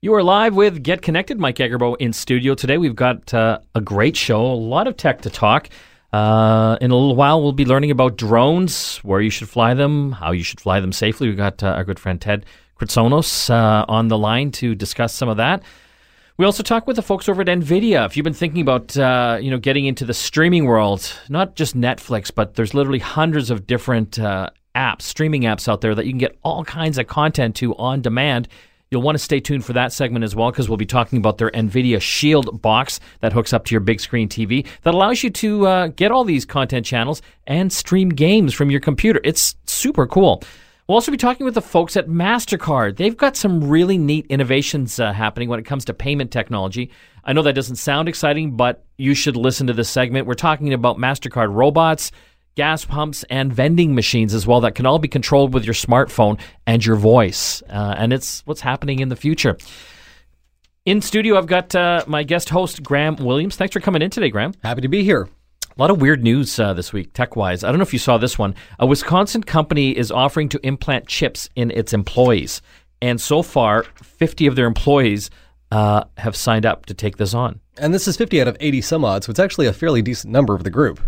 You are live with Get Connected. Mike Agerbo in studio today. We've got uh, a great show, a lot of tech to talk. Uh, in a little while, we'll be learning about drones, where you should fly them, how you should fly them safely. We've got uh, our good friend Ted Kritsonis uh, on the line to discuss some of that. We also talk with the folks over at NVIDIA. If you've been thinking about, uh, you know, getting into the streaming world, not just Netflix, but there's literally hundreds of different uh, apps, streaming apps out there that you can get all kinds of content to on demand. You'll want to stay tuned for that segment as well because we'll be talking about their NVIDIA Shield box that hooks up to your big screen TV that allows you to uh, get all these content channels and stream games from your computer. It's super cool. We'll also be talking with the folks at MasterCard. They've got some really neat innovations uh, happening when it comes to payment technology. I know that doesn't sound exciting, but you should listen to this segment. We're talking about MasterCard robots gas pumps, and vending machines as well that can all be controlled with your smartphone and your voice. Uh, and it's what's happening in the future. In studio, I've got uh, my guest host, Graham Williams. Thanks for coming in today, Graham. Happy to be here. A lot of weird news uh, this week, tech wise. I don't know if you saw this one. A Wisconsin company is offering to implant chips in its employees. And so far, 50 of their employees uh, have signed up to take this on. And this is 50 out of 80 some odd, so it's actually a fairly decent number of the group.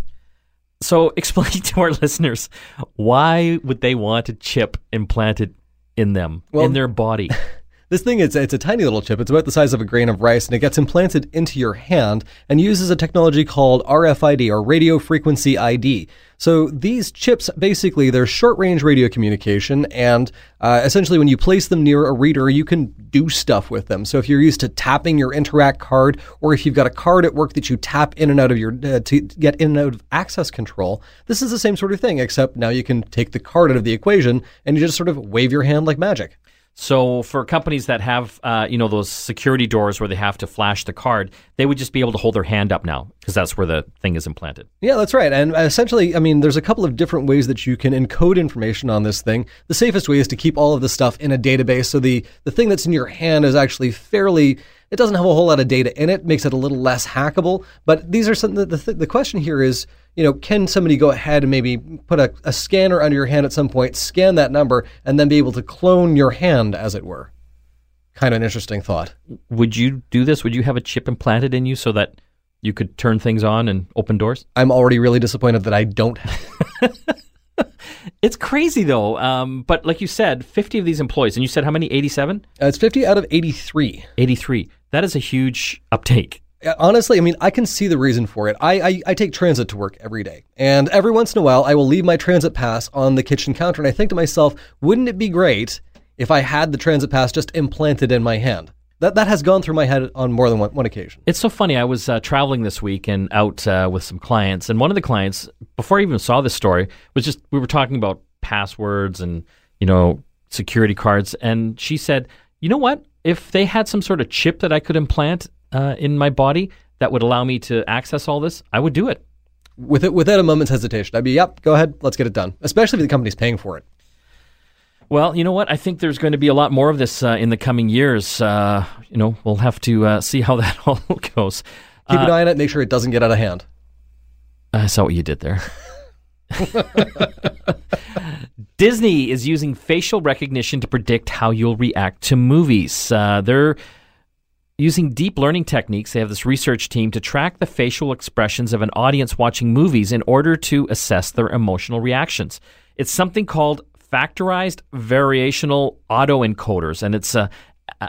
So explain to our listeners why would they want a chip implanted in them, well, in their body? This thing, it's, it's a tiny little chip. It's about the size of a grain of rice, and it gets implanted into your hand and uses a technology called RFID, or Radio Frequency ID. So these chips, basically, they're short-range radio communication, and uh, essentially when you place them near a reader, you can do stuff with them. So if you're used to tapping your Interac card, or if you've got a card at work that you tap in and out of your, uh, to get in and out of access control, this is the same sort of thing, except now you can take the card out of the equation, and you just sort of wave your hand like magic. So for companies that have, uh, you know, those security doors where they have to flash the card, they would just be able to hold their hand up now because that's where the thing is implanted. Yeah, that's right. And essentially, I mean, there's a couple of different ways that you can encode information on this thing. The safest way is to keep all of the stuff in a database. So the the thing that's in your hand is actually fairly it doesn't have a whole lot of data in it, makes it a little less hackable. But these are some the the, the question here is, you know, can somebody go ahead and maybe put a, a scanner under your hand at some point, scan that number, and then be able to clone your hand, as it were? Kind of an interesting thought. Would you do this? Would you have a chip implanted in you so that you could turn things on and open doors? I'm already really disappointed that I don't have. it's crazy though. Um, but like you said, 50 of these employees, and you said how many? 87? Uh, it's 50 out of 83. 83. That is a huge uptake. Honestly, I mean, I can see the reason for it. I, I, I, take transit to work every day. And every once in a while, I will leave my transit pass on the kitchen counter. And I think to myself, wouldn't it be great if I had the transit pass just implanted in my hand? That, that has gone through my head on more than one, one occasion. It's so funny. I was uh, traveling this week and out uh, with some clients. And one of the clients, before I even saw this story, was just, we were talking about passwords and, you know, security cards. And she said, you know what? If they had some sort of chip that I could implant uh, in my body that would allow me to access all this, I would do it. With it, without a moment's hesitation, I'd be, yep, go ahead, let's get it done. Especially if the company's paying for it. Well, you know what? I think there's going to be a lot more of this uh, in the coming years. Uh, you know, we'll have to uh, see how that all goes. Keep an uh, eye on it. Make sure it doesn't get out of hand. I saw what you did there. Disney is using facial recognition to predict how you'll react to movies. Uh, they're using deep learning techniques. They have this research team to track the facial expressions of an audience watching movies in order to assess their emotional reactions. It's something called factorized variational autoencoders, and it's a,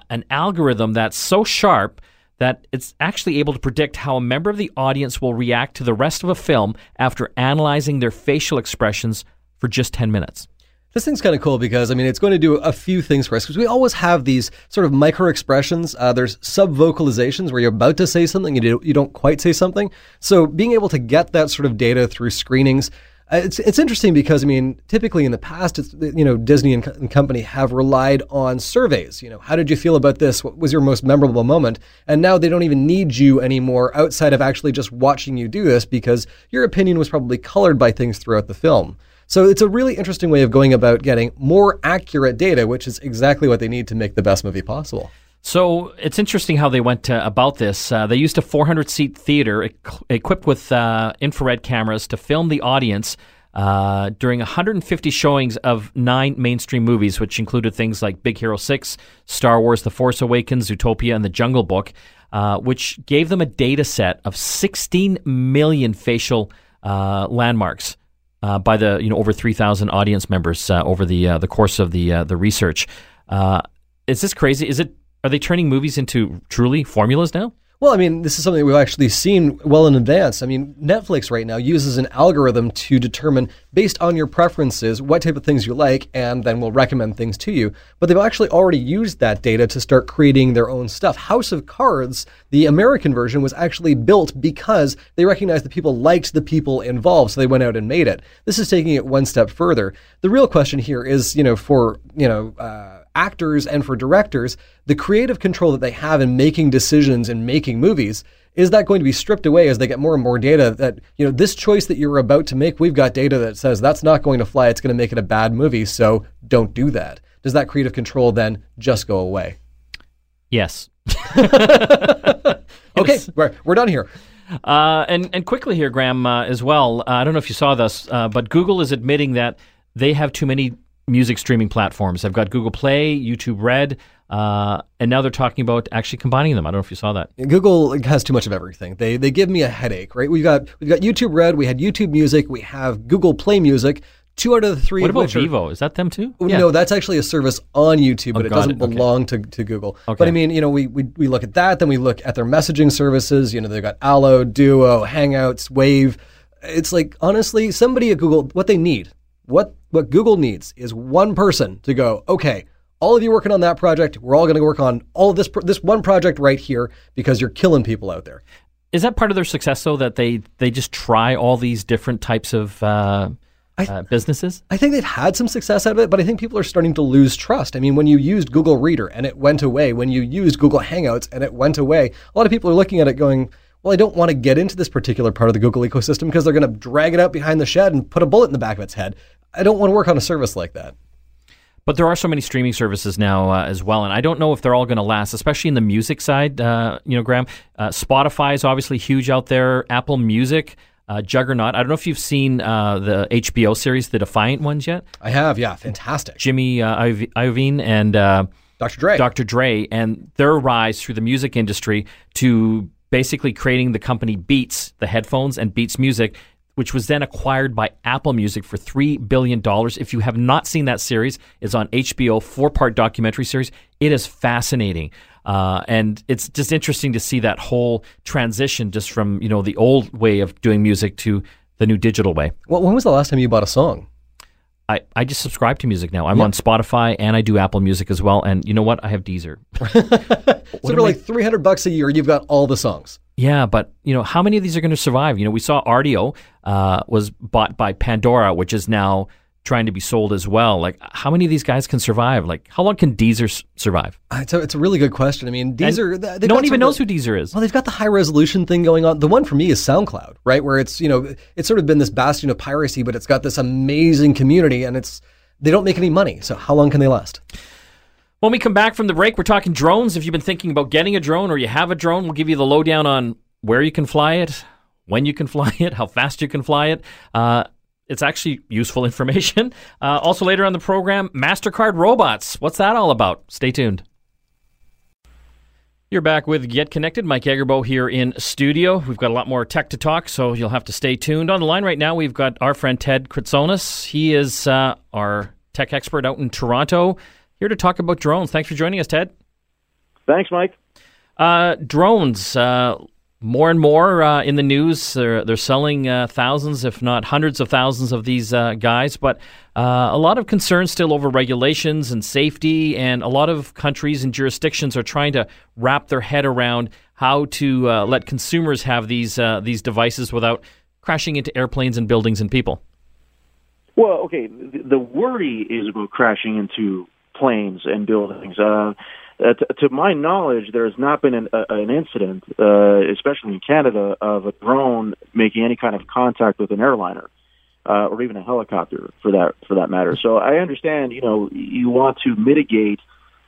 an algorithm that's so sharp that it's actually able to predict how a member of the audience will react to the rest of a film after analyzing their facial expressions for just 10 minutes. This thing's kind of cool because, I mean, it's going to do a few things for us because we always have these sort of micro expressions. Uh, there's sub vocalizations where you're about to say something you, do, you don't quite say something. So being able to get that sort of data through screenings, Uh, it's, it's interesting because, I mean, typically in the past, it's, you know, Disney and, and company have relied on surveys. You know, how did you feel about this? What was your most memorable moment? And now they don't even need you anymore outside of actually just watching you do this because your opinion was probably colored by things throughout the film. So it's a really interesting way of going about getting more accurate data, which is exactly what they need to make the best movie possible. So it's interesting how they went uh, about this. Uh, they used a 400 seat theater equipped with uh, infrared cameras to film the audience uh, during 150 showings of nine mainstream movies, which included things like Big Hero 6, Star Wars The Force Awakens, Zootopia, and The Jungle Book, uh, which gave them a data set of 16 million facial uh, landmarks. By the you know over 3,000 audience members over the the course of the the research, is this crazy? Is it are they turning movies into truly formulas now? Well, I mean, this is something we've actually seen well in advance. I mean, Netflix right now uses an algorithm to determine, based on your preferences, what type of things you like, and then will recommend things to you. But they've actually already used that data to start creating their own stuff. House of Cards, the American version, was actually built because they recognized that people liked the people involved, so they went out and made it. This is taking it one step further. The real question here is, you know, for, you know, uh, actors and for directors, the creative control that they have in making decisions and making movies, is that going to be stripped away as they get more and more data that, you know, this choice that you're about to make, we've got data that says that's not going to fly, it's going to make it a bad movie, so don't do that. Does that creative control then just go away? Yes. okay, we're, we're done here. Uh, and and quickly here, Graham, uh, as well. Uh, I don't know if you saw this, uh, but Google is admitting that they have too many music streaming platforms. They've got Google Play, YouTube Red, uh, and now they're talking about actually combining them. I don't know if you saw that. Google has too much of everything. They they give me a headache, right? We've got we've got YouTube Red, we had YouTube Music, we have Google Play Music. Two out of the three. What about? Are, Is that them too? Yeah. No, that's actually a service on YouTube, but oh, it doesn't it. belong okay. to, to Google. Okay. But I mean, you know, we, we we look at that, then we look at their messaging services. You know, they've got Allo, Duo, Hangouts, Wave. It's like honestly, somebody at Google, what they need what what Google needs is one person to go, okay, all of you working on that project, we're all going to work on all of this this one project right here because you're killing people out there. Is that part of their success though that they they just try all these different types of uh, I, uh, businesses? I think they've had some success out of it, but I think people are starting to lose trust. I mean, when you used Google Reader and it went away, when you used Google Hangouts and it went away, a lot of people are looking at it going, well, I don't want to get into this particular part of the Google ecosystem because they're going to drag it out behind the shed and put a bullet in the back of its head. I don't want to work on a service like that. But there are so many streaming services now uh, as well, and I don't know if they're all going to last, especially in the music side. Uh, you know, Graham, uh, Spotify is obviously huge out there. Apple Music, uh, Juggernaut. I don't know if you've seen uh, the HBO series, the Defiant ones yet. I have, yeah, fantastic. Jimmy uh, Iovine and Dr. Dre. Dr. Dre, and their rise through the music industry to basically creating the company Beats, the headphones, and Beats Music which was then acquired by Apple Music for $3 billion. If you have not seen that series, it's on HBO, four part documentary series. It is fascinating. Uh, and it's just interesting to see that whole transition just from, you know, the old way of doing music to the new digital way. Well, when was the last time you bought a song? I, I just subscribe to music now. I'm yep. on Spotify and I do Apple Music as well. And you know what? I have Deezer. so for like 300 bucks a year, you've got all the songs. Yeah, but you know how many of these are going to survive? You know, we saw Rdio uh, was bought by Pandora, which is now trying to be sold as well. Like, how many of these guys can survive? Like, how long can Deezer s- survive? Uh, it's a, it's a really good question. I mean, Deezer. No one even knows who Deezer is. Well, they've got the high resolution thing going on. The one for me is SoundCloud, right? Where it's you know it's sort of been this bastion of piracy, but it's got this amazing community, and it's they don't make any money. So how long can they last? When we come back from the break, we're talking drones. If you've been thinking about getting a drone or you have a drone, we'll give you the lowdown on where you can fly it, when you can fly it, how fast you can fly it. Uh, it's actually useful information. Uh, also, later on the program, MasterCard robots. What's that all about? Stay tuned. You're back with Get Connected. Mike Agerbo here in studio. We've got a lot more tech to talk, so you'll have to stay tuned. On the line right now, we've got our friend Ted Kritsonis. He is uh, our tech expert out in Toronto here to talk about drones. Thanks for joining us, Ted. Thanks, Mike. Uh, drones, uh, more and more uh, in the news. They're, they're selling uh, thousands, if not hundreds of thousands, of these uh, guys, but uh, a lot of concerns still over regulations and safety, and a lot of countries and jurisdictions are trying to wrap their head around how to let consumers have these these devices without crashing into airplanes and buildings and people. Well, okay, the worry is about crashing into planes and buildings. Uh, uh, to, to my knowledge, there has not been an, uh, an incident, uh, especially in Canada, of a drone making any kind of contact with an airliner. Uh, or even a helicopter for that for that matter. So I understand, you know, you want to mitigate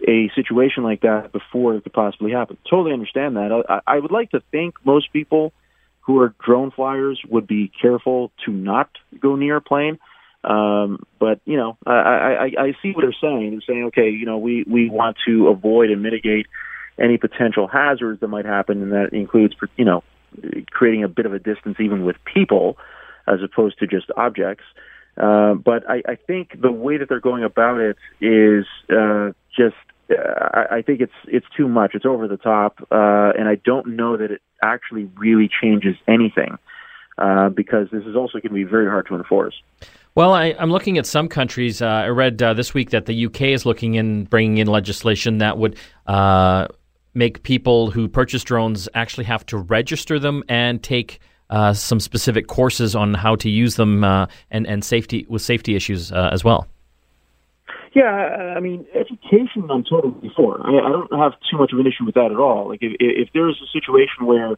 a situation like that before it could possibly happen. Totally understand that. I, I would like to think most people who are drone flyers would be careful to not go near a plane. Um, but you know, I, I, I see what they're saying. They're saying, okay, you know, we we want to avoid and mitigate any potential hazards that might happen, and that includes, you know, creating a bit of a distance even with people, as opposed to just objects. Uh, but I, I think the way that they're going about it is uh, just. Uh, I, I think it's it's too much. It's over the top, uh, and I don't know that it actually really changes anything uh, because this is also going to be very hard to enforce. Well, I, am looking at some countries. Uh, I read uh, this week that the UK is looking in bringing in legislation that would uh, make people who purchase drones actually have to register them and take uh, some specific courses on how to use them uh, and and safety with safety issues uh, as well. Yeah, I mean, education I'm totally for. I, I don't have too much of an issue with that at all. Like, if, if there's a situation where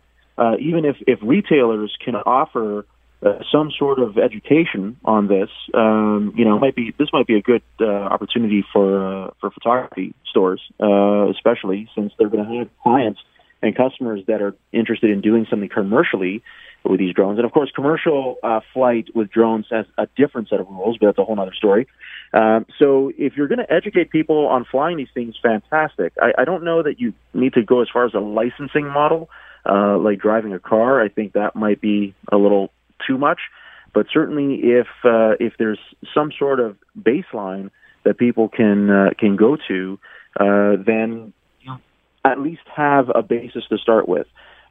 even if, if retailers can offer uh, some sort of education on this. Um, you know, might be this might be a good uh, opportunity for uh, for photography stores, uh, especially since they're going to have clients and customers that are interested in doing something commercially with these drones. And of course, commercial uh, flight with drones has a different set of rules, but that's a whole other story. Um, so if you're going to educate people on flying these things, fantastic. I, I don't know that you need to go as far as a licensing model. Uh, like driving a car, I think that might be a little too much. But certainly, if uh, if there's some sort of baseline that people can uh, can go to, uh, then at least have a basis to start with.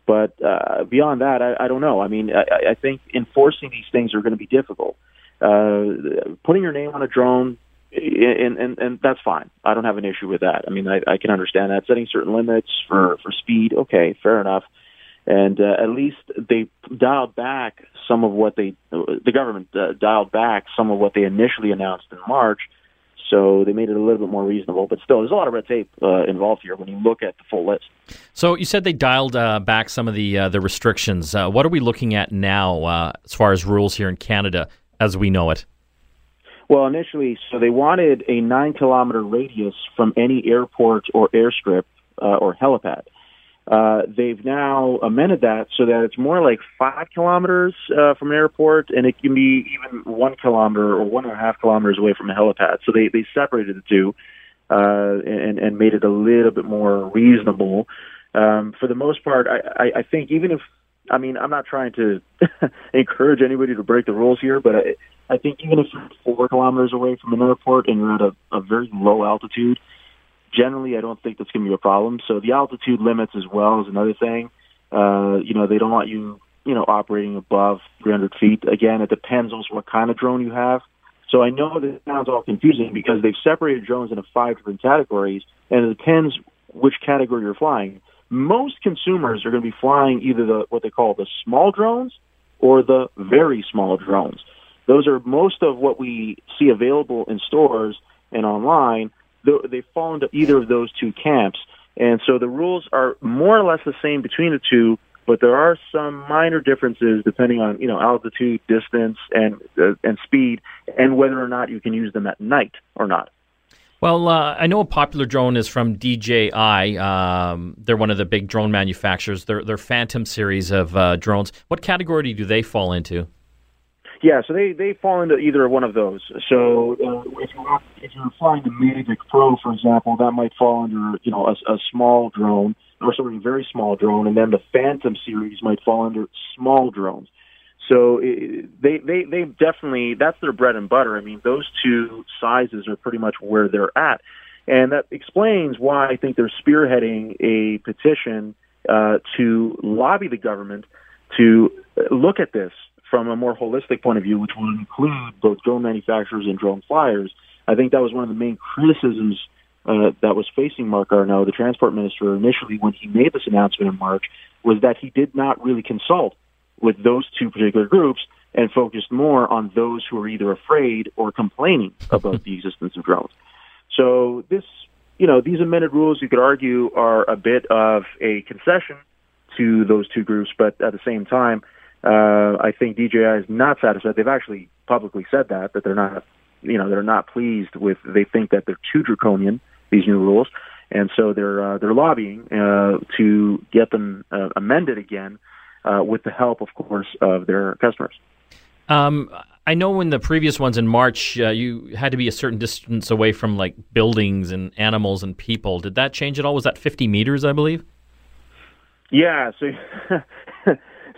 But uh, beyond that, I, I don't know. I mean, I, I think enforcing these things are going to be difficult. Uh, putting your name on a drone, and, and and that's fine. I don't have an issue with that. I mean, I, I can understand that. Setting certain limits for for speed, okay, fair enough and uh, at least they dialed back some of what they the government uh, dialed back some of what they initially announced in March. So they made it a little bit more reasonable, but still, there's a lot of red tape uh, involved here when you look at the full list. So you said they dialed uh, back some of the uh, the restrictions. Uh, what are we looking at now as far as rules here in Canada as we know it? Well, initially, so they wanted a nine kilometer radius from any airport or airstrip or helipad. Uh, they've now amended that so that it's more like five kilometers uh, from an airport, and it can be even one kilometer or one and a half kilometers away from a helipad. So they they separated the two uh, and and made it a little bit more reasonable. Um, for the most part, I, I, I think even if I mean I'm not trying to encourage anybody to break the rules here, but I, I think even if you're four kilometers away from an airport and you're at a, a very low altitude, generally, I don't think that's going to be a problem. So the altitude limits as well is another thing. Uh, you know, they don't want you, you know, operating above 300 feet. Again, it depends on what kind of drone you have. So I know this sounds all confusing because they've separated drones into five different categories, and it depends which category you're flying. Most consumers are going to be flying either the what they call the small drones or the very small drones. Those are most of what we see available in stores and online they fall into either of those two camps. And so the rules are more or less the same between the two, but there are some minor differences depending on you know altitude, distance, and uh, and speed, and whether or not you can use them at night or not. Well, uh, I know a popular drone is from DJI. Um, they're one of the big drone manufacturers. They're, they're Phantom series of uh, drones. What category do they fall into? Yeah, so they they fall into either one of those. So uh, if you're if you're flying the Mavic Pro, for example, that might fall under you know a, a small drone or something very small drone, and then the Phantom series might fall under small drones. So it, they they they definitely that's their bread and butter. I mean, those two sizes are pretty much where they're at, and that explains why I think they're spearheading a petition uh, to lobby the government to look at this from a more holistic point of view, which will include both drone manufacturers and drone flyers. I think that was one of the main criticisms uh, that was facing Marc Garneau, the transport minister, initially when he made this announcement in March, was that he did not really consult with those two particular groups and focused more on those who are either afraid or complaining about the existence of drones. So this, you know, these amended rules, you could argue, are a bit of a concession to those two groups, but at the same time, uh, I think DJI is not satisfied. They've actually publicly said that that they're not, you know, they're not pleased with. They think that they're too draconian these new rules, and so they're uh, they're lobbying uh, to get them uh, amended again. uh, with the help, of course, of their customers. Um, I know in the previous ones in March, uh, you had to be a certain distance away from like buildings and animals and people. Did that change at all? Was that 50 meters, I believe? Yeah, so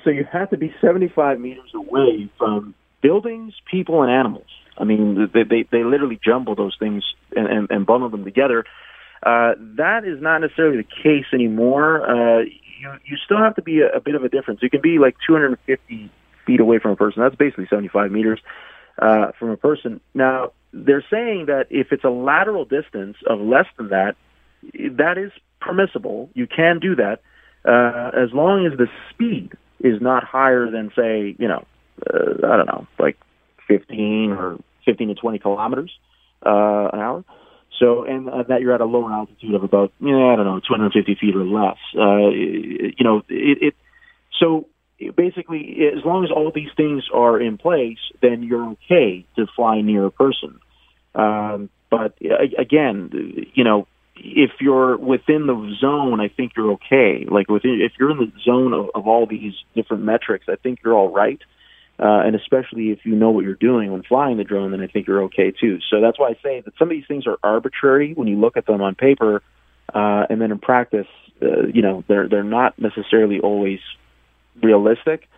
so you have to be 75 meters away from buildings, people, and animals. I mean, they they, they literally jumble those things and, and, and bundle them together. Uh, that is not necessarily the case anymore. Uh, you you still have to be a, a bit of a difference. You can be like 250 feet away from a person. That's basically 75 meters uh, from a person. Now they're saying that if it's a lateral distance of less than that, that is permissible. You can do that uh, as long as the speed is not higher than say you know uh, I don't know like 15 or 15 to 20 kilometers uh, an hour. So, and uh, that you're at a lower altitude of about, you know, I don't know, 250 feet or less. Uh, you know, it, it, so basically, as long as all these things are in place, then you're okay to fly near a person. Um, but again, you know, if you're within the zone, I think you're okay. Like within, if you're in the zone of, of all these different metrics, I think you're all right. Uh, and especially if you know what you're doing when flying the drone, then I think you're okay too. So that's why I say that some of these things are arbitrary when you look at them on paper, uh, and then in practice, uh, you know, they're they're not necessarily always realistic.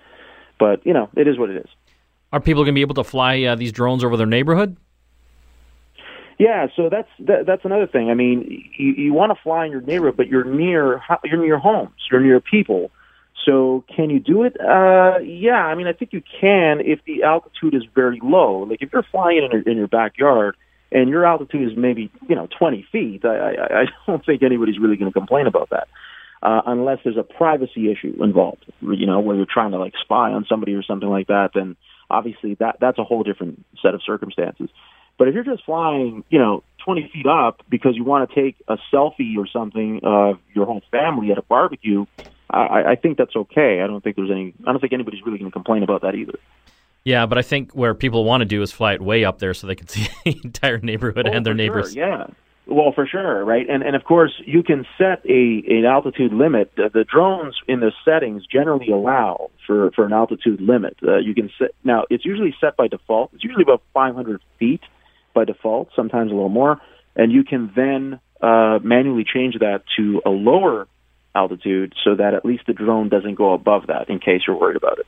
But you know, it is what it is. Are people going to be able to fly uh, these drones over their neighborhood? Yeah, so that's that, that's another thing. I mean, you, you want to fly in your neighborhood, but you're near you're near homes, you're near people. So can you do it? Uh, yeah, I mean, I think you can if the altitude is very low. Like if you're flying in, your, in your backyard and your altitude is maybe you know 20 feet, I, I, I don't think anybody's really going to complain about that. Uh, unless there's a privacy issue involved, you know, where you're trying to like spy on somebody or something like that, then obviously that that's a whole different set of circumstances. But if you're just flying, you know, 20 feet up because you want to take a selfie or something of your whole family at a barbecue, I, I think that's okay. I don't think there's any. I don't think anybody's really going to complain about that either. Yeah, but I think where people want to do is fly it way up there so they can see the entire neighborhood oh, and their neighbors. Sure, yeah. Well, for sure, right? And and of course, you can set a an altitude limit. The, the drones in the settings generally allow for for an altitude limit. Uh, you can set now. It's usually set by default. It's usually about 500 feet by default. Sometimes a little more, and you can then uh, manually change that to a lower altitude so that at least the drone doesn't go above that in case you're worried about it.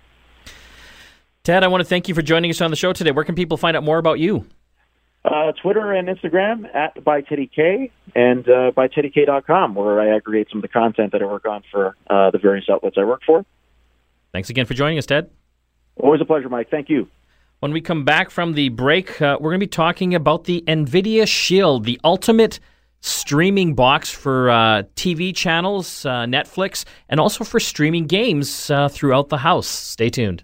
Ted, I want to thank you for joining us on the show today. Where can people find out more about you? Uh, Twitter and Instagram at by Teddy K and uh, by TeddyK.com, where I aggregate some of the content that I work on for uh, the various outlets I work for. Thanks again for joining us, Ted. Always a pleasure, Mike. Thank you. When we come back from the break, uh, we're going to be talking about the NVIDIA Shield, the ultimate streaming box for uh, TV channels, uh, Netflix, and also for streaming games uh, throughout the house. Stay tuned.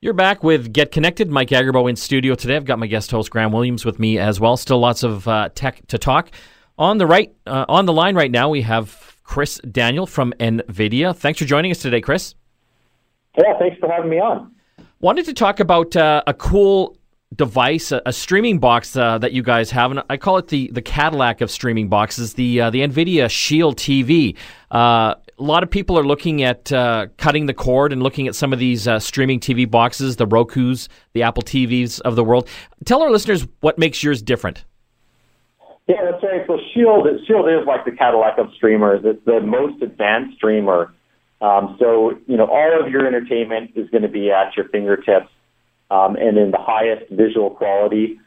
You're back with Get Connected. Mike Agerbo in studio today. I've got my guest host Graham Williams with me as well. Still lots of uh, tech to talk. On the right, uh, on the line right now, we have Chris Daniel from NVIDIA. Thanks for joining us today, Chris. Yeah, thanks for having me on. Wanted to talk about uh, a cool device, a, a streaming box uh, that you guys have, and I call it the the Cadillac of streaming boxes, the uh, the NVIDIA Shield TV. Uh, a lot of people are looking at uh, cutting the cord and looking at some of these uh, streaming TV boxes, the Roku's, the Apple TVs of the world. Tell our listeners what makes yours different. Yeah, that's right. So Shield, Shield is like the Cadillac of streamers. It's the most advanced streamer. Um, so you know, all of your entertainment is going to be at your fingertips um, and in the highest visual quality.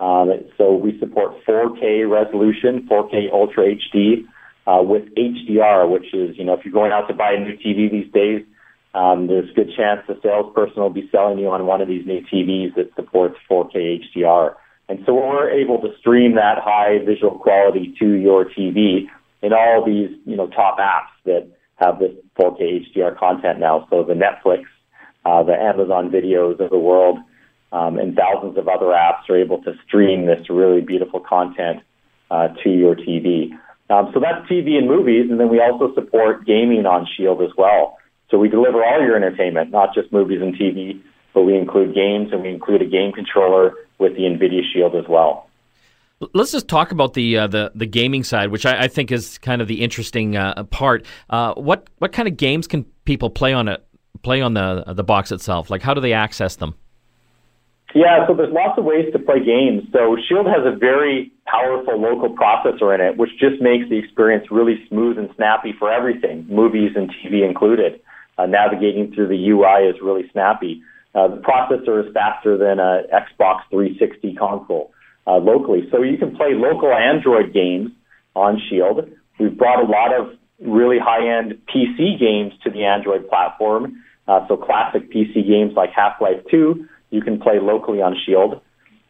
Um, so we support 4K resolution, 4K Ultra HD, uh, with HDR, which is, you know, if you're going out to buy a new TV these days, um, there's a good chance the salesperson will be selling you on one of these new TVs that supports 4K HDR. And so we're able to stream that high visual quality to your TV in all these, you know, top apps that have this 4K HDR content now. So the Netflix uh, the Amazon videos of the world, um, and thousands of other apps are able to stream this really beautiful content uh, to your TV. Um, so that's TV and movies, and then we also support gaming on Shield as well. So we deliver all your entertainment, not just movies and TV, but we include games and we include a game controller with the NVIDIA Shield as well. Let's just talk about the uh, the the gaming side, which I, I, think is kind of the interesting uh, part. Uh, what what kind of games can people play on it? Play on the the box itself? Like, how do they access them? Yeah, so there's lots of ways to play games. So Shield has a very powerful local processor in it, which just makes the experience really smooth and snappy for everything, movies and TV included. Uh, navigating through the UI is really snappy. Uh, the processor is faster than a Xbox 360 console uh, locally. So you can play local Android games on Shield. We've brought a lot of really high-end PC games to the Android platform. Uh, so classic PC games like Half-Life 2, you can play locally on Shield.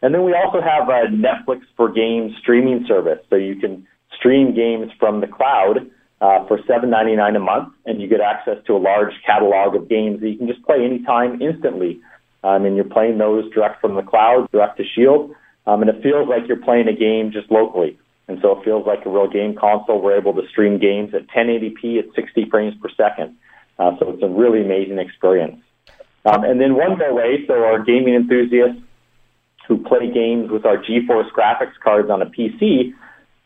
And then we also have a Netflix for Games streaming service. So you can stream games from the cloud uh, for $7.99 a month, and you get access to a large catalog of games that you can just play anytime instantly. Um, and you're playing those direct from the cloud, direct to Shield, um, and it feels like you're playing a game just locally. And so it feels like a real game console. We're able to stream games at 1080p at 60 frames per second. Uh, so it's a really amazing experience. Um, and then one more way, so our gaming enthusiasts who play games with our GeForce graphics cards on a PC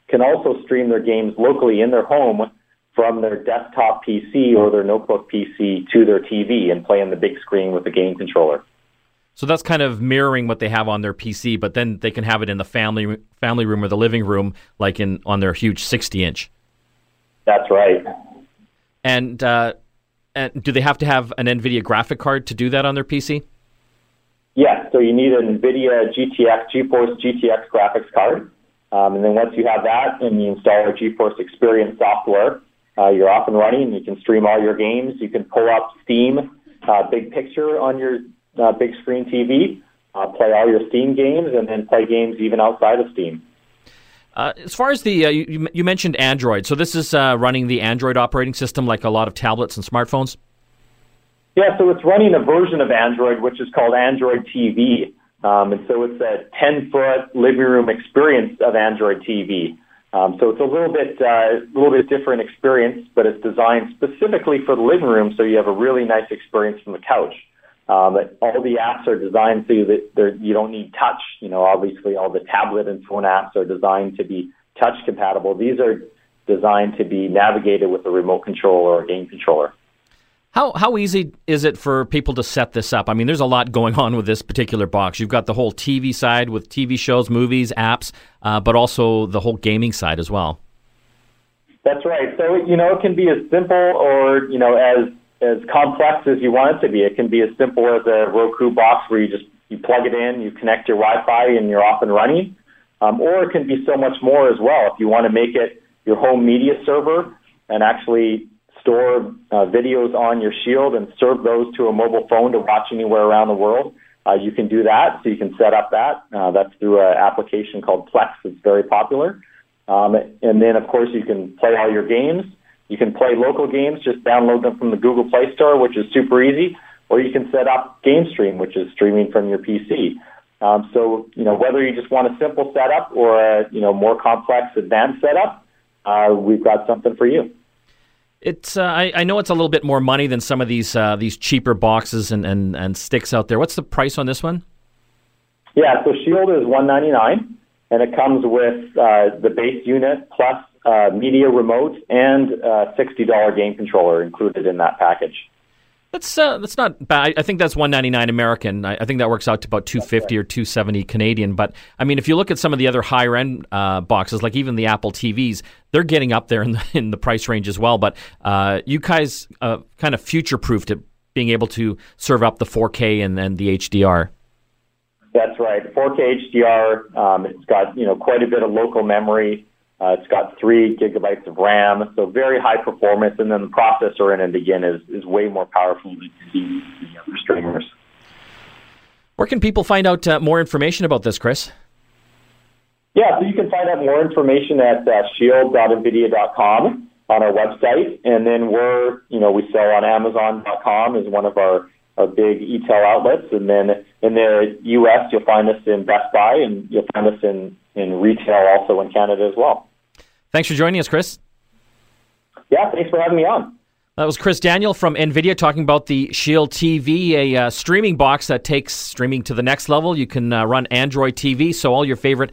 can also stream their games locally in their home from their desktop PC or their notebook PC to their TV and play on the big screen with the game controller. So that's kind of mirroring what they have on their PC, but then they can have it in the family family room or the living room, like in on their huge 60 inch. That's right. And uh, and do they have to have an NVIDIA graphic card to do that on their PC? Yes. So you need an NVIDIA GTX, GeForce GTX graphics card. Um, and then once you have that and you install our GeForce Experience software, uh, you're off and running. You can stream all your games. You can pull up Steam uh, Big Picture on your uh, big screen TV, uh, play all your Steam games, and then play games even outside of Steam. Uh, as far as the uh, you, you, mentioned Android, so this is uh, running the Android operating system like a lot of tablets and smartphones. Yeah, so it's running a version of Android which is called Android TV, um, and so it's a 10 foot living room experience of Android TV. Um, so it's a little bit a uh, little bit different experience, but it's designed specifically for the living room, so you have a really nice experience from the couch. Um, all the apps are designed so that you don't need touch. You know, obviously all the tablet and phone apps are designed to be touch compatible. These are designed to be navigated with a remote control or a game controller. How how easy is it for people to set this up? I mean, there's a lot going on with this particular box. You've got the whole TV side with TV shows, movies, apps, uh, but also the whole gaming side as well. That's right. So you know, it can be as simple or you know as as complex as you want it to be. It can be as simple as a Roku box where you just you plug it in, you connect your Wi-Fi, and you're off and running. Um, or it can be so much more as well. If you want to make it your home media server and actually store uh, videos on your Shield and serve those to a mobile phone to watch anywhere around the world, uh, you can do that. So you can set up that. Uh, that's through an application called Plex. It's very popular. Um, and then, of course, you can play all your games. You can play local games, just download them from the Google Play Store, which is super easy, or you can set up GameStream, which is streaming from your PC. Um, so, you know, whether you just want a simple setup or a, you know, more complex advanced setup, uh, we've got something for you. It's uh, I, I, know it's a little bit more money than some of these uh, these cheaper boxes and, and, and sticks out there. What's the price on this one? Yeah, so Shield is one ninety nine, and it comes with uh, the base unit plus uh, media remote and uh, $60 game controller included in that package. That's uh, that's not bad. I think that's one ninety nine American. I, I, think that works out to about two fifty right. or two seventy Canadian. But I mean, if you look at some of the other higher end uh, boxes, like even the Apple TVs, they're getting up there in the, in the price range as well. But uh, you guys uh, kind of future proofed it, being able to serve up the four K and then the HDR. That's right, 4K HDR. Um, it's got you know quite a bit of local memory. Uh, it's got three gigabytes of RAM, so very high performance, and then the processor in it again is, is way more powerful than the, the other streamers. Where can people find out uh, more information about this, Chris? Yeah, so you can find out more information at uh, shield.nvidia.com on our website, and then we're, you know, we sell on Amazon.com as one of our, our big e-tail outlets, and then in the U.S. you'll find us in Best Buy, and you'll find us in in retail also in Canada as well. Thanks for joining us, Chris. Yeah, thanks for having me on. That was Chris Daniel from NVIDIA talking about the Shield TV, a uh, streaming box that takes streaming to the next level. You can uh, run Android TV, so all your favorite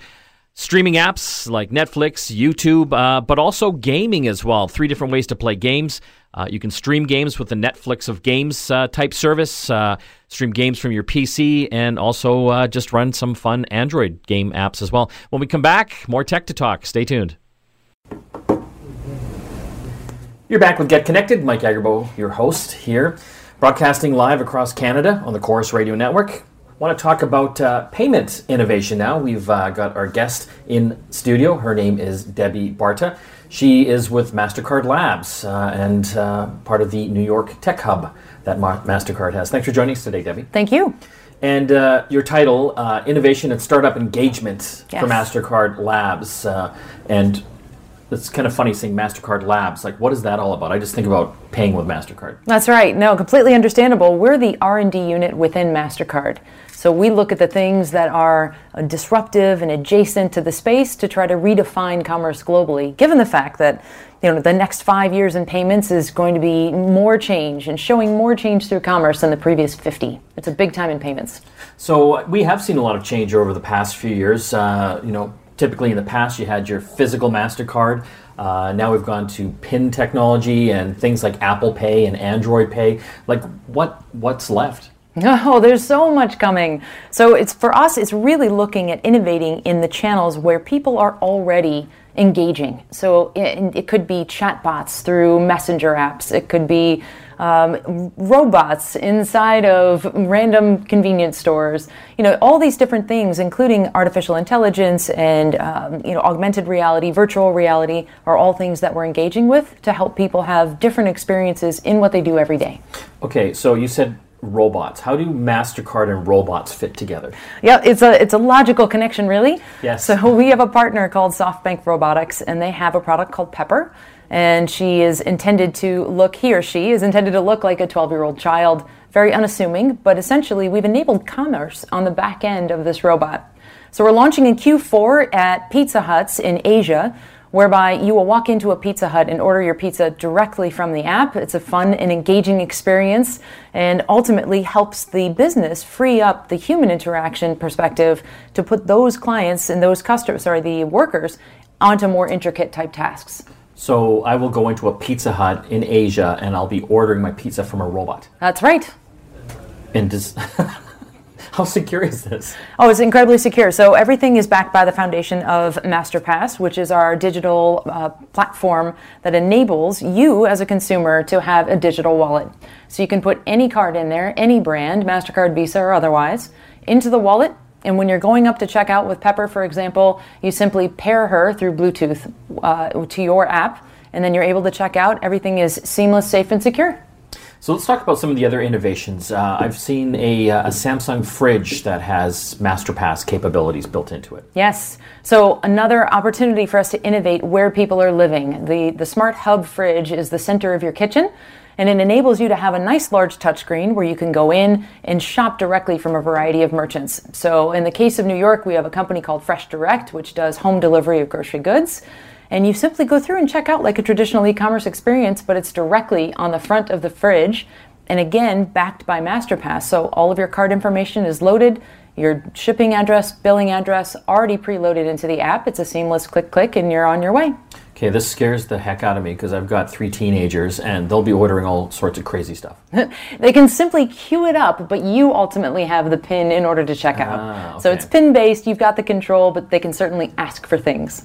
streaming apps like Netflix, YouTube, uh, but also gaming as well. Three different ways to play games. Uh, you can stream games with the Netflix of Games uh, type service, uh, stream games from your PC, and also uh, just run some fun Android game apps as well. When we come back, more tech to talk. Stay tuned. You're back with Get Connected. Mike Agerbo, your host here, broadcasting live across Canada on the Corus Radio Network. Want to talk about uh, payment innovation now. We've uh, got our guest in studio. Her name is Debbie Barta. She is with MasterCard Labs uh, and uh, part of the New York Tech Hub that Ma- MasterCard has. Thanks for joining us today, Debbie. Thank you. And uh, your title, uh, Innovation and Startup Engagement Yes. for MasterCard Labs. Uh, and it's kind of funny saying MasterCard Labs. Like, what is that all about? I just think about paying with MasterCard. That's right. No, completely understandable. We're the R&D unit within Mastercard. So we look at the things that are disruptive and adjacent to the space to try to redefine commerce globally. Given the fact that you know the next 5 years in payments is going to be more change and showing more change through commerce than the previous 50. It's a big time in payments. So we have seen a lot of change over the past few years. Uh, you know, typically in the past you had your physical Mastercard. Uh, now we've gone to PIN technology and things like Apple Pay and Android Pay. Like, what what's left? Oh, there's so much coming. So it's for us, it's really looking at innovating in the channels where people are already engaging. So it, it could be chatbots through messenger apps. It could be um, robots inside of random convenience stores. You know, all these different things, including artificial intelligence and um, you know augmented reality, virtual reality, are all things that we're engaging with to help people have different experiences in what they do every day. Okay, so you said robots. How do Mastercard and robots fit together? Yeah, it's a it's a logical connection, really. Yes. So we have a partner called SoftBank Robotics, and they have a product called Pepper, and she is intended to look. He or she is intended to look like a 12 year old child, very unassuming. But essentially, we've enabled commerce on the back end of this robot. So we're launching in Q4 at Pizza Huts in Asia. Whereby you will walk into a Pizza Hut and order your pizza directly from the app. It's a fun and engaging experience and ultimately helps the business free up the human interaction perspective to put those clients and those customers, sorry, the workers onto more intricate type tasks. So I will go into a Pizza Hut in Asia and I'll be ordering my pizza from a robot. That's right. And does how secure is this? Oh, it's incredibly secure. So everything is backed by the foundation of MasterPass, which is our digital uh, platform that enables you as a consumer to have a digital wallet. So you can put any card in there, any brand, MasterCard, Visa, or otherwise, into the wallet. And when you're going up to check out with Pepper, for example, you simply pair her through Bluetooth uh, to your app, and then you're able to check out. Everything is seamless, safe, and secure. So let's talk about some of the other innovations. Uh, I've seen a, uh, a Samsung fridge that has MasterPass capabilities built into it. Yes. So another opportunity for us to innovate where people are living. The the smart hub fridge is the center of your kitchen and it enables you to have a nice large touchscreen where you can go in and shop directly from a variety of merchants. So in the case of New York, we have a company called Fresh Direct which does home delivery of grocery goods. And you simply go through and check out like a traditional e-commerce experience, but it's directly on the front of the fridge and again backed by MasterPass. So all of your card information is loaded your shipping address, billing address already preloaded into the app. It's a seamless click click and you're on your way. Okay, this scares the heck out of me because I've got three teenagers and they'll be ordering all sorts of crazy stuff. They can simply queue it up, but you ultimately have the pin in order to check out. Ah, So it's pin based, you've got the control, but they can certainly ask for things.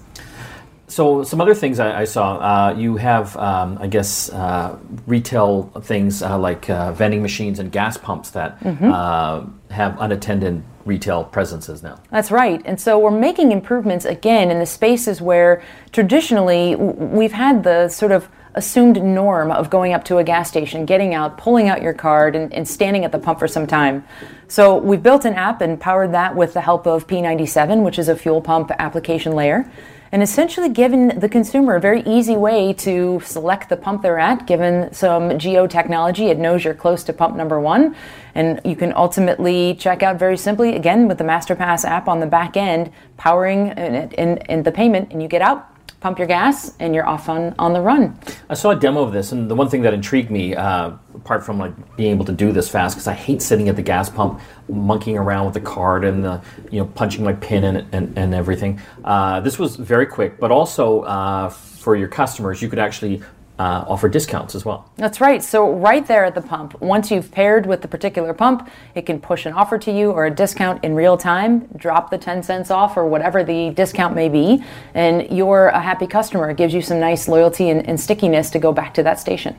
So some other things I, I saw. Uh, you have, um, I guess, uh, retail things uh, like uh, vending machines and gas pumps that uh, have unattended retail presences now. That's right. And so we're making improvements again in the spaces where traditionally we've had the sort of assumed norm of going up to a gas station, getting out, pulling out your card, and, and standing at the pump for some time. So we've built an app and powered that with the help of P97, which is a fuel pump application layer. And essentially given the consumer a very easy way to select the pump they're at, given some geo technology, it knows you're close to pump number one. And you can ultimately check out very simply, again, with the MasterPass app on the back end, powering in, in, in the payment, and you get out pump your gas, and you're off on, on the run. I saw a demo of this, and the one thing that intrigued me, uh, apart from like being able to do this fast, because I hate sitting at the gas pump, monkeying around with the card and the, you know punching my pin and and, and everything. Uh, this was very quick, but also uh, for your customers, you could actually uh, offer discounts as well. That's right. So, right there at the pump, once you've paired with the particular pump, it can push an offer to you or a discount in real time, drop the 10 cents off or whatever the discount may be, and you're a happy customer. It gives you some nice loyalty and, and stickiness to go back to that station.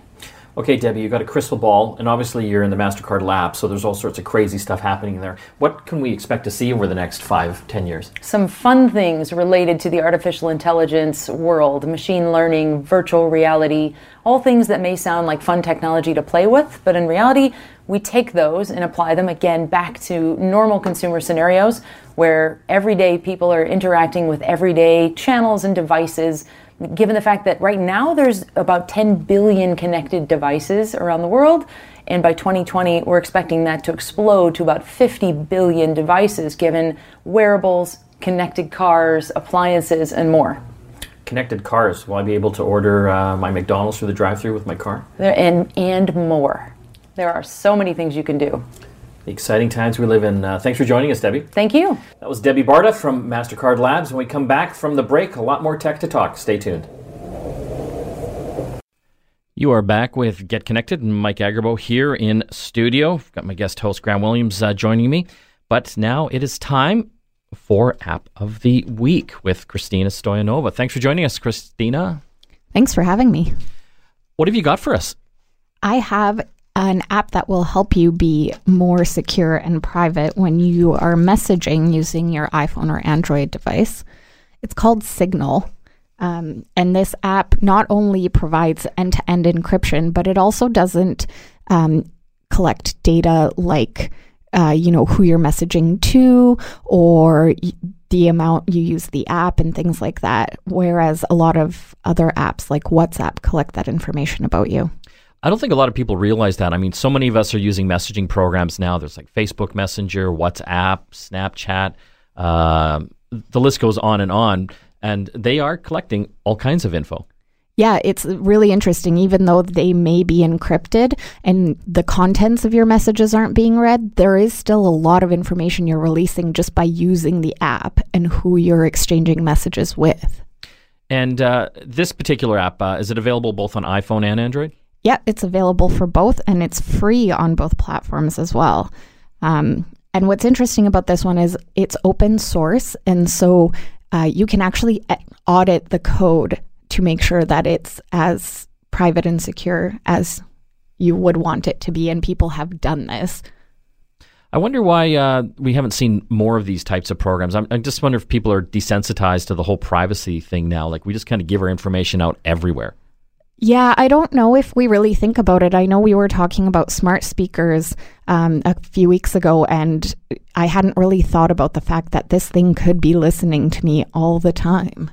Okay, Debbie, you've got a crystal ball, and obviously you're in the MasterCard lab, so there's all sorts of crazy stuff happening there. What can we expect to see over the next five, ten years? Some fun things related to the artificial intelligence world, machine learning, virtual reality, all things that may sound like fun technology to play with, but in reality, we take those and apply them again back to normal consumer scenarios where everyday people are interacting with everyday channels and devices given the fact that right now there's about 10 billion connected devices around the world. And by 2020, we're expecting that to explode to about 50 billion devices, given wearables, connected cars, appliances, and more. Connected cars. Will I be able to order uh, my McDonald's through the drive-through with my car? And and more. There are so many things you can do. The exciting times we live in. Uh, thanks for joining us, Debbie. Thank you. That was Debbie Barta from MasterCard Labs. When we come back from the break, a lot more tech to talk. Stay tuned. You are back with Get Connected and Mike Agerbo here in studio. I've got my guest host, Graham Williams, uh, joining me. But now it is time for App of the Week with Christina Stoyanova. Thanks for joining us, Christina. Thanks for having me. What have you got for us? I have an app that will help you be more secure and private when you are messaging using your iPhone or Android device. It's called Signal. Um, and this app not only provides end to end encryption, but it also doesn't um, collect data like, uh, you know, who you're messaging to or the amount you use the app and things like that. Whereas a lot of other apps like WhatsApp collect that information about you. I don't think a lot of people realize that. I mean, so many of us are using messaging programs now. There's like Facebook Messenger, WhatsApp, Snapchat. Uh, the list goes on and on, and they are collecting all kinds of info. Yeah, it's really interesting. Even though they may be encrypted and the contents of your messages aren't being read, there is still a lot of information you're releasing just by using the app and who you're exchanging messages with. And uh, this particular app, uh, is it available both on iPhone and Android? Yeah, it's available for both and it's free on both platforms as well. Um, and what's interesting about this one is it's open source. And so uh, you can actually audit the code to make sure that it's as private and secure as you would want it to be. And people have done this. I wonder why uh, we haven't seen more of these types of programs. I'm, I just wonder if people are desensitized to the whole privacy thing now. Like we just kind of give our information out everywhere. Yeah, I don't know if we really think about it. I know we were talking about smart speakers um, a few weeks ago, and I hadn't really thought about the fact that this thing could be listening to me all the time.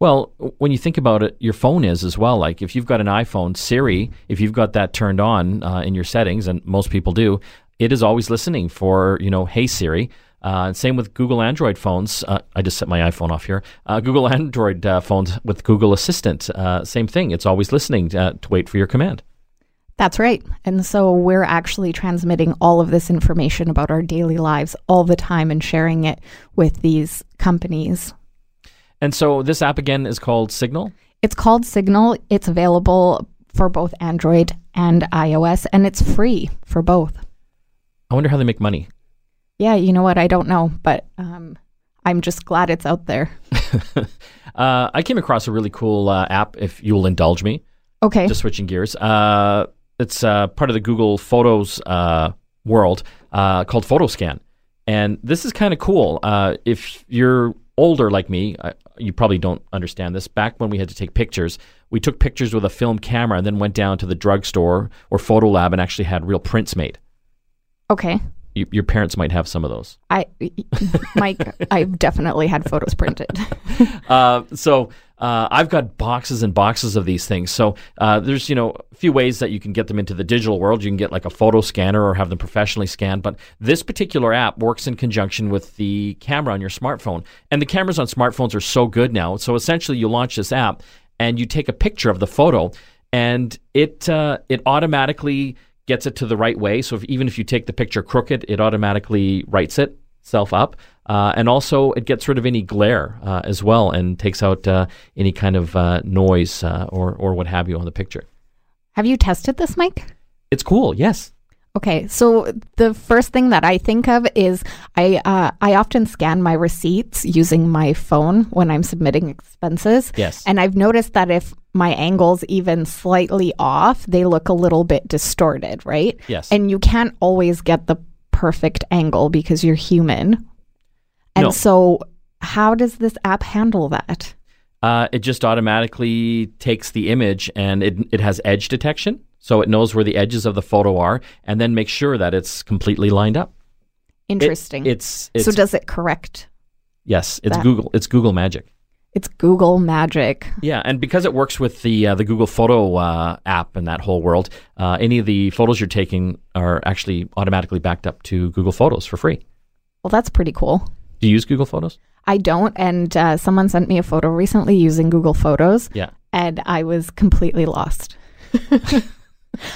Well, when you think about it, your phone is as well. Like if you've got an iPhone, Siri, if you've got that turned on uh, in your settings, and most people do, it is always listening for, you know, hey Siri. Uh, same with Google Android phones. Uh, I just set my iPhone off here. Uh, Google Android uh, phones with Google Assistant, uh, same thing. It's always listening uh, to wait for your command. That's right. And so we're actually transmitting all of this information about our daily lives all the time and sharing it with these companies. And so this app again is called Signal? It's called Signal. It's available for both Android and iOS, and it's free for both. I wonder how they make money. Yeah, you know what? I don't know, but um, I'm just glad it's out there. uh, I came across a really cool uh, app, if you will indulge me. Okay. Just switching gears. Uh, it's uh, part of the Google Photos uh, world uh, called PhotoScan. And this is kind of cool. if you're older like me, you probably don't understand this. Back when we had to take pictures, we took pictures with a film camera and then went down to the drugstore or photo lab and actually had real prints made. Okay you, your parents might have some of those. I, Mike, I've definitely had photos printed. uh, so Uh, I've got boxes and boxes of these things. So uh, there's you know a few ways that you can get them into the digital world. You can get like a photo scanner or have them professionally scanned. But this particular app works in conjunction with the camera on your smartphone, and the cameras on smartphones are so good now. So essentially, you launch this app and you take a picture of the photo, and it uh, it automatically gets it to the right way. So if, even if you take the picture crooked, it automatically rights it itself up. Uh, and also, it gets rid of any glare uh, as well and takes out uh, any kind of uh, noise uh, or, or what have you on the picture. Have you tested this, Mike? It's cool, yes. Okay, so the first thing that I think of is I uh, I often scan my receipts using my phone when I'm submitting expenses. Yes. and I've noticed that if my angle's even slightly off, they look a little bit distorted, right? Yes. and you can't always get the perfect angle because you're human, and No. so how does this app handle that? Uh, it just automatically takes the image and it, it has edge detection. So it knows where the edges of the photo are and then makes sure that it's completely lined up. It- Interesting. it's, it's so does it correct? yes, it's that- Google. It's Google Magic. It's Google Magic. Yeah, and because it works with the uh, the Google Photo uh, app and that whole world, uh, any of the photos you're taking are actually automatically backed up to Google Photos for free. Well, that's pretty cool. Do you use Google Photos? I don't. And uh, someone sent me a photo recently using Google Photos, Yeah. and I was completely lost.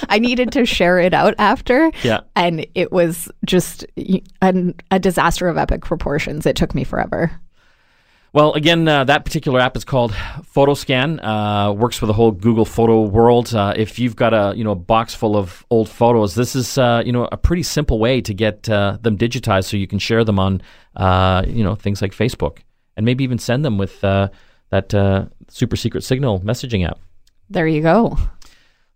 I needed to share it out after, Yeah. and it was just an, a disaster of epic proportions. It took me forever. Well, again, uh, that particular app is called PhotoScan. Uh, works with the whole Google Photo world. Uh, if you've got a you know a box full of old photos, this is uh, you know a pretty simple way to get uh, them digitized, so you can share them on uh, you know things like Facebook, and maybe even send them with uh, that uh, super secret Signal messaging app. There you go.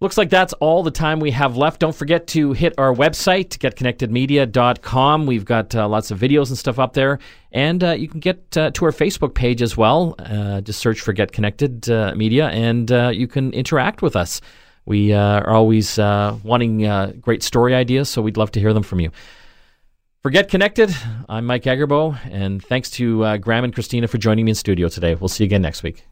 Looks like that's all the time we have left. Don't forget to hit our website, getconnectedmedia.com. We've got uh, lots of videos and stuff up there. And uh, you can get uh, to our Facebook page as well. Uh, just search for Get Connected uh, Media and uh, you can interact with us. We are always wanting great story ideas, so we'd love to hear them from you. For Get Connected, I'm Mike Agerbo, and thanks to Graham and Christina for joining me in studio today. We'll see you again next week.